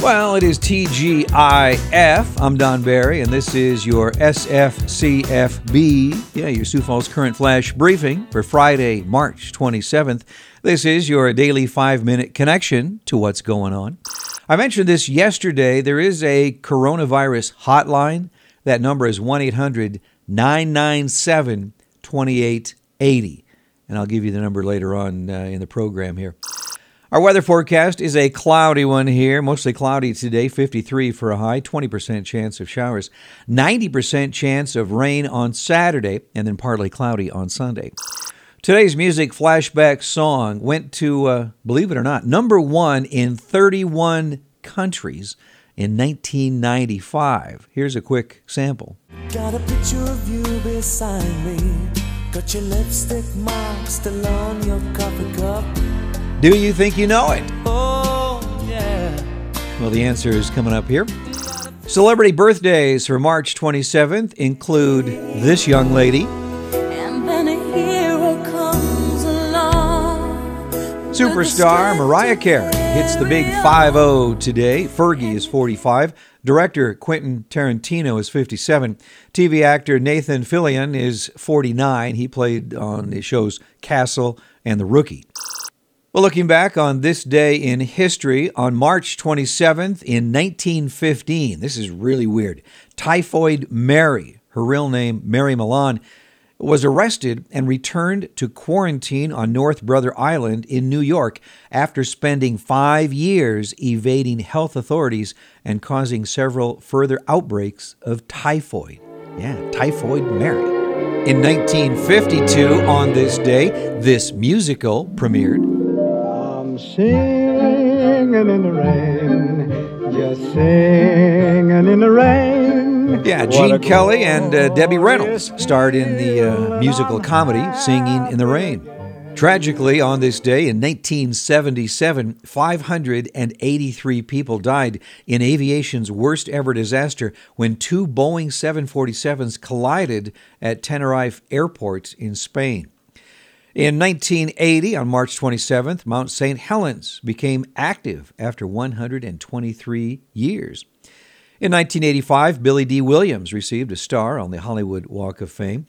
Well, it is TGIF. I'm Don Barry, and this is your SFCFB. Yeah, your Sioux Falls Current Flash briefing for Friday, March 27th. This is your daily five minute connection to what's going on. I mentioned this yesterday. There is a coronavirus hotline. That number is 1 800 997 2880. And I'll give you the number later on uh, in the program here. Our weather forecast is a cloudy one here, mostly cloudy today, 53 for a high, 20% chance of showers, 90% chance of rain on Saturday, and then partly cloudy on Sunday. Today's music flashback song went to, uh, believe it or not, number one in 31 countries in 1995. Here's a quick sample. Got a picture of you beside me. Got your lipstick mark still on your coffee cup. Do you think you know it? Oh, yeah. Well, the answer is coming up here. Celebrity birthdays for March 27th include this young lady, And then a hero comes along. superstar Mariah Carey. Hits the big 5 0 today. Fergie is 45. Director Quentin Tarantino is 57. TV actor Nathan Fillion is 49. He played on the shows Castle and The Rookie. Well, looking back on this day in history, on March 27th in 1915, this is really weird. Typhoid Mary, her real name Mary Mallon, was arrested and returned to quarantine on North Brother Island in New York after spending five years evading health authorities and causing several further outbreaks of typhoid. Yeah, Typhoid Mary. In 1952, on this day, this musical premiered. Singing in the rain, just singing in the rain. Yeah, Gene Kelly and uh, Debbie Reynolds starred in the uh, musical comedy Singing in the Rain. Tragically, on this day in 1977, 583 people died in aviation's worst ever disaster when two Boeing 747s collided at Tenerife Airport in Spain. In 1980, on March 27th, Mount St. Helens became active after 123 years. In 1985, Billy Dee Williams received a star on the Hollywood Walk of Fame.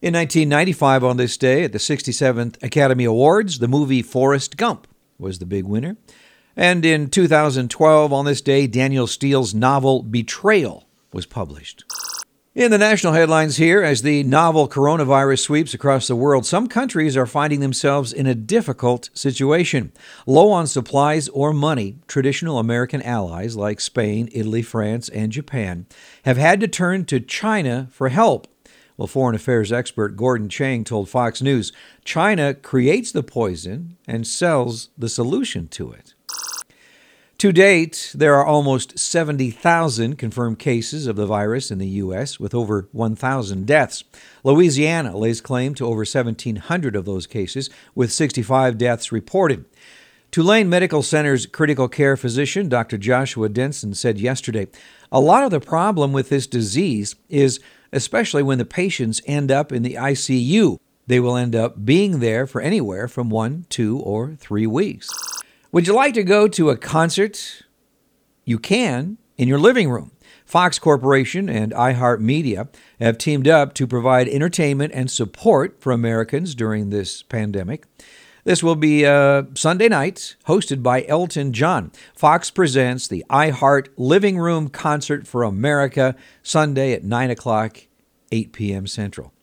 In 1995, on this day, at the 67th Academy Awards, the movie Forrest Gump was the big winner. And in 2012, on this day, Danielle Steel's novel Betrayal was published. In the national headlines here, as the novel coronavirus sweeps across the world, some countries are finding themselves in a difficult situation. Low on supplies or money, traditional American allies like Spain, Italy, France, and Japan have had to turn to China for help. Well, foreign affairs expert Gordon Chang told Fox News China creates the poison and sells the solution to it. To date, there are almost 70,000 confirmed cases of the virus in the U.S., with over 1,000 deaths. Louisiana lays claim to over 1,700 of those cases, with 65 deaths reported. Tulane Medical Center's critical care physician, Dr. Joshua Denson, said yesterday a lot of the problem with this disease is especially when the patients end up in the ICU. They will end up being there for anywhere from one, two, or three weeks. Would you like to go to a concert? You can in your living room. Fox Corporation and iHeartMedia have teamed up to provide entertainment and support for Americans during this pandemic. This will be uh, Sunday night, hosted by Elton John. Fox presents the iHeart Living Room Concert for America, Sunday at 9 o'clock, 8 p.m. Central.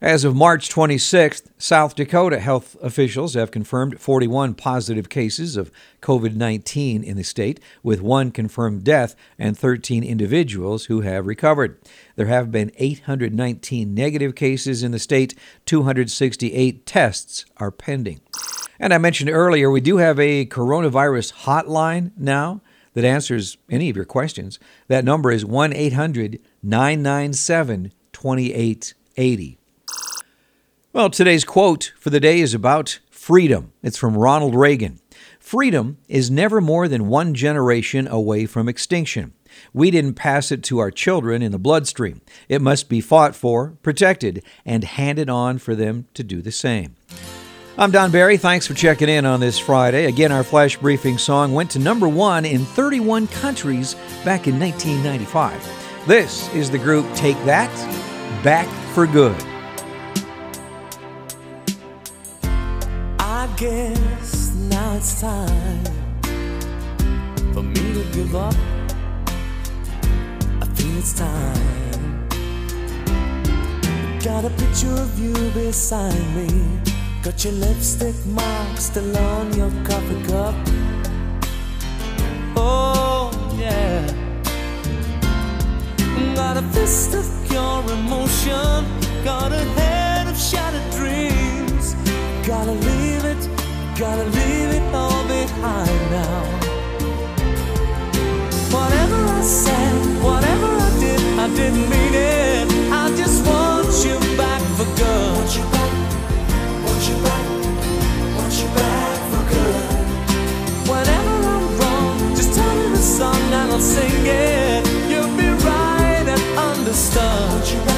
As of March 26th, South Dakota health officials have confirmed 41 positive cases of COVID 19 in the state, with one confirmed death and 13 individuals who have recovered. There have been 819 negative cases in the state, 268 tests are pending. And I mentioned earlier, we do have a coronavirus hotline now that answers any of your questions. That number is 1 800 997 2880. Well, today's quote for the day is about freedom. It's from Ronald Reagan. Freedom is never more than one generation away from extinction. We didn't pass it to our children in the bloodstream. It must be fought for, protected, and handed on for them to do the same. I'm Don Barry. Thanks for checking in on this Friday. Again, our flash briefing song went to number one in 31 countries back in 1995. This is the group Take That, Back for Good. Guess now it's time for me to give up. I feel it's time. Got a picture of you beside me. Got your lipstick mark still on your coffee cup. Oh, yeah. Got a fist of your emotion. Got a head gotta leave it all behind now. Whatever I said, whatever I did, I didn't mean it. I just want you back for good. Want you back, want you back, want you back for good. Whenever I'm wrong, just tell me the song and I'll sing it. You'll be right and understood.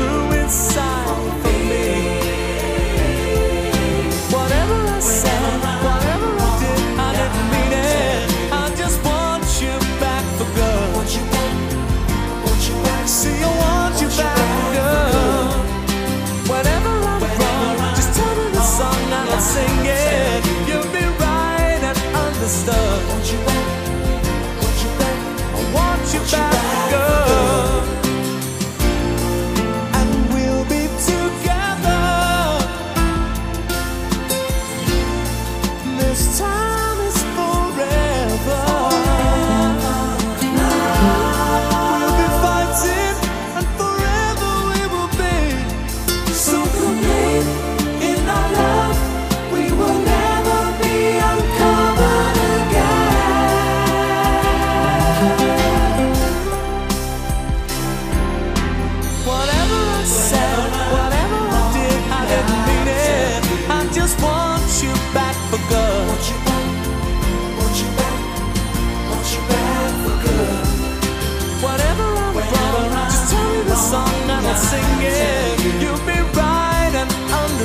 inside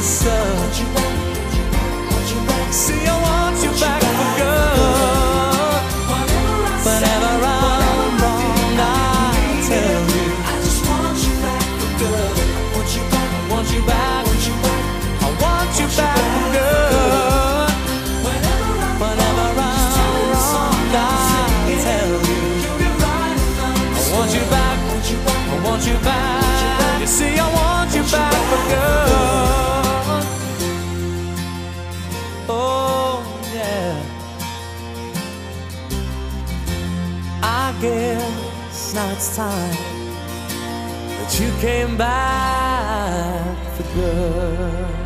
understood. Want you guess now it's time that you came back for good.